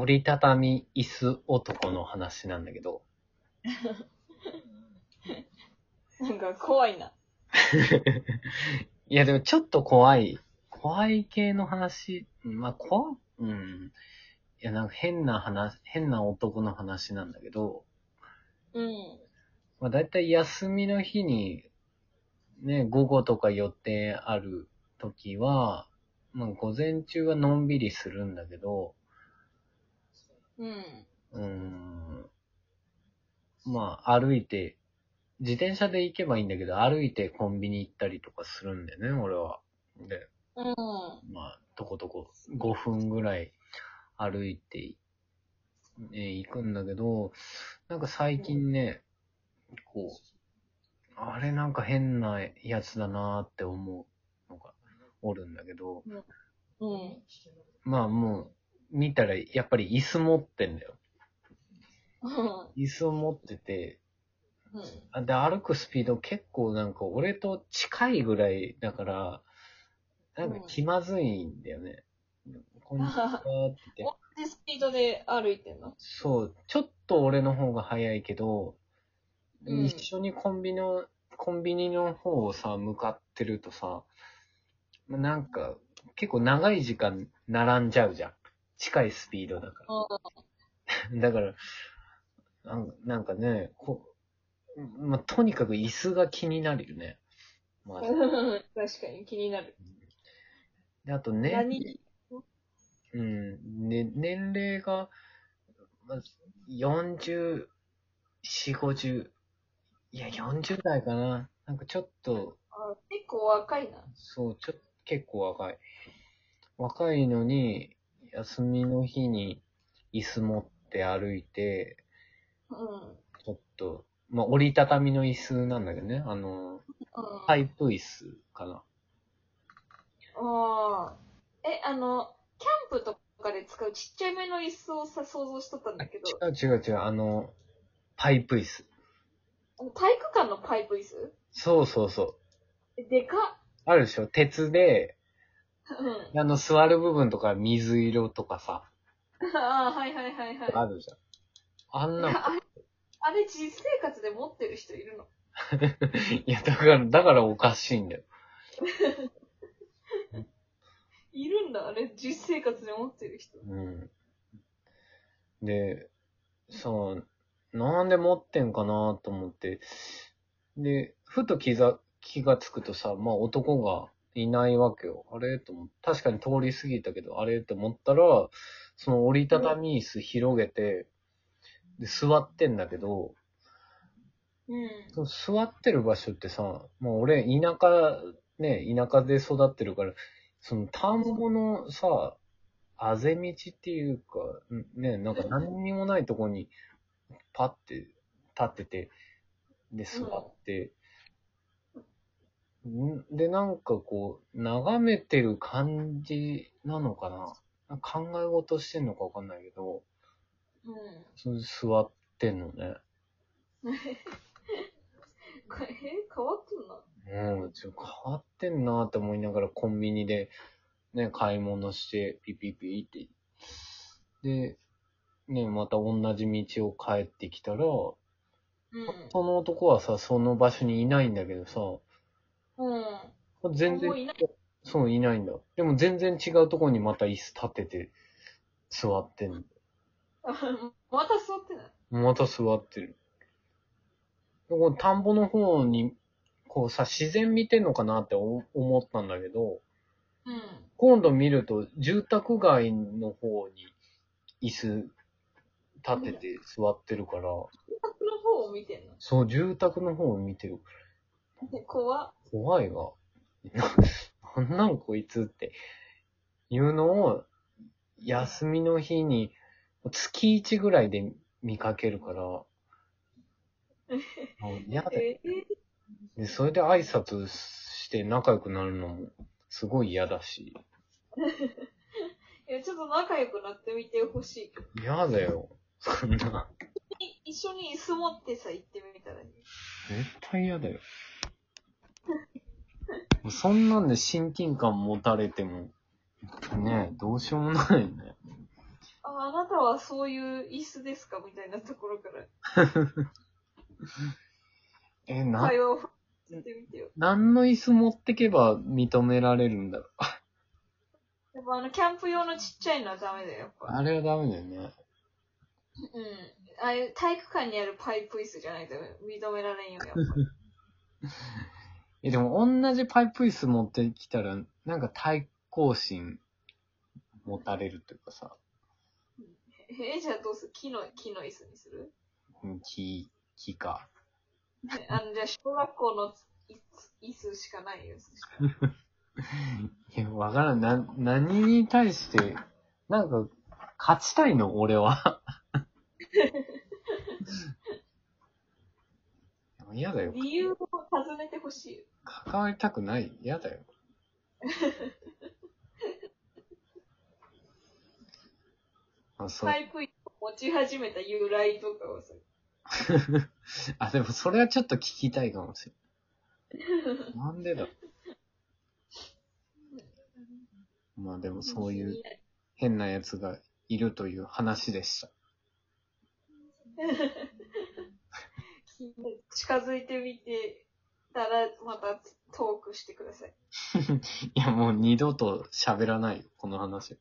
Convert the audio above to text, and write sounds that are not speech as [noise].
折りたたみ椅子男の話なんだけど。[laughs] なんか怖いな。[laughs] いや、でもちょっと怖い。怖い系の話、まあ、怖うん。いや、なんか変な話、変な男の話なんだけど、うん。まあ、だいたい休みの日に、ね、午後とか予定ある時は、まあ、午前中はのんびりするんだけど、うん。うーん。まあ、歩いて、自転車で行けばいいんだけど、歩いてコンビニ行ったりとかするんだよね、俺は。で、うん。まあ、とことこ5分ぐらい歩いて、ね、行くんだけど、なんか最近ね、こう、あれなんか変なやつだなーって思うのがおるんだけど、うん。まあもう、見たらやっぱり椅子持ってんだよ。うん。椅子を持ってて、うん。あで、歩くスピード結構なんか俺と近いぐらいだから、なんか気まずいんだよね。こんにちはって。同じスピードで歩いてんの？そう、ちょっと俺の方が早いけど、うん一緒にコンビニの、コンビニの方をさ、向かってるとさ、まなんか、結構長い時間並んじゃうじゃん。近いスピードだから。[laughs] だから、なんかね、こまあ、とにかく椅子が気になるよね。まあ、うん。確かに気になる。であとね、何？うん、ね、年齢が、まあ、40、4、50、いや、40代かな。なんかちょっと、あ結構若いな。そう、ちょっと結構若い。若いのに、休みの日に椅子持って歩いて、うん。ちょっと、まあ、折りたたみの椅子なんだけどね。あの、うん。パイプ椅子かな。ああ。え、あの、キャンプとかで使うちっちゃいめの椅子をさ、想像しとったんだけど、違う違う違う、あの、パイプ椅子。体育館のパイプ椅子？そうそうそう。えでかっ。あるでしょ？鉄で、うん。あの、座る部分とか水色とかさ、ああ、はいはいはいはい。あるじゃん。あんな、あれ、あれ実生活で持ってる人いるの？[laughs] いや、だから、だからおかしいんだよ。[laughs] いるんだ、あれ実生活で持ってる人。うん。で、さ、なんで持ってんかなと思って、で、ふと気が、気がつくとさ、まあ男がいないわけよ。あれ？と思って、確かに通り過ぎたけど、あれ？と思ったら、その折りたたみ椅子広げて、で、座ってんだけど、うん。座ってる場所ってさ、もう俺、田舎、ね、田舎で育ってるから、その田んぼのさ、あぜ道っていうか、んね、なんか何にもないとこに、パッて立ってて、で、座って、んで、なんかこう、眺めてる感じなのかな？なんか考え事してんのかわかんないけど、うん。それで座ってんのね。[laughs] これ、え変わってんな。うん、ちょっと変わってんなって思いながらコンビニでね、買い物して、ピピピって。で、ね、また同じ道を帰ってきたら、うん。その男はさ、その場所にいないんだけどさ、うん。全然もういない、そう、いないんだ。でも全然違うところにまた椅子立てて、座ってんの。あまた座ってない？また座ってる。でこの田んぼの方に、こうさ、自然見てんのかなって思思ったんだけど、うん。今度見ると、住宅街の方に椅子立てて座ってるから、の方を見てんの？そう、住宅の方を見てる。怖っ。怖いが。[laughs] なんなんこいつっていうのを、休みの日に月1ぐらいで見かけるから、もう嫌だで、それで挨拶して仲良くなるのもすごい嫌だし、[laughs] いや、ちょっと仲良くなってみてほしいけど。嫌だよ。そんな。い一緒に椅子持ってさ、行ってみたらいい。絶対嫌だよ。そんなんで親近感持たれても、ねえ、どうしようもないよね。ああなたはそういう椅子ですか？みたいなところから [laughs] え、な、会話をしてみてよ。何の椅子持ってけば認められるんだろう？やっぱあの、キャンプ用のちっちゃいのはダメだよ、やっぱ。あれはダメだよね。うん。ああいう体育館にあるパイプ椅子じゃないと認められんよ、やっぱ。[laughs] え、でも同じパイプ椅子持ってきたら、なんか対抗心持たれるというかさ、え、じゃあどうする？木の、木の椅子にする？うん木、木か。あの、じゃあ小学校の椅椅子しかないよ、[laughs] いや、わからん。な、何に対して、なんか、勝ちたいの？俺は。[laughs] 嫌だよ。理由を尋ねてほしいよ。関わりたくない。嫌だよ。[laughs] あ、そうパ。イプ持ち始めた由来とかをさ、[laughs] あ、でもそれはちょっと聞きたいかもしれない。[laughs] なんでだ？まあでもそういう変なやつがいるという話でした。近づいてみてたら、またトークしてください。[laughs] いやもう二度と喋らないよ、この話。